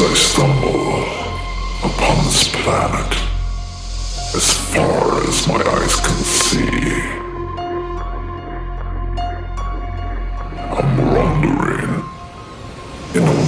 I stumble upon this planet, as far as my eyes can see, I'm wandering in a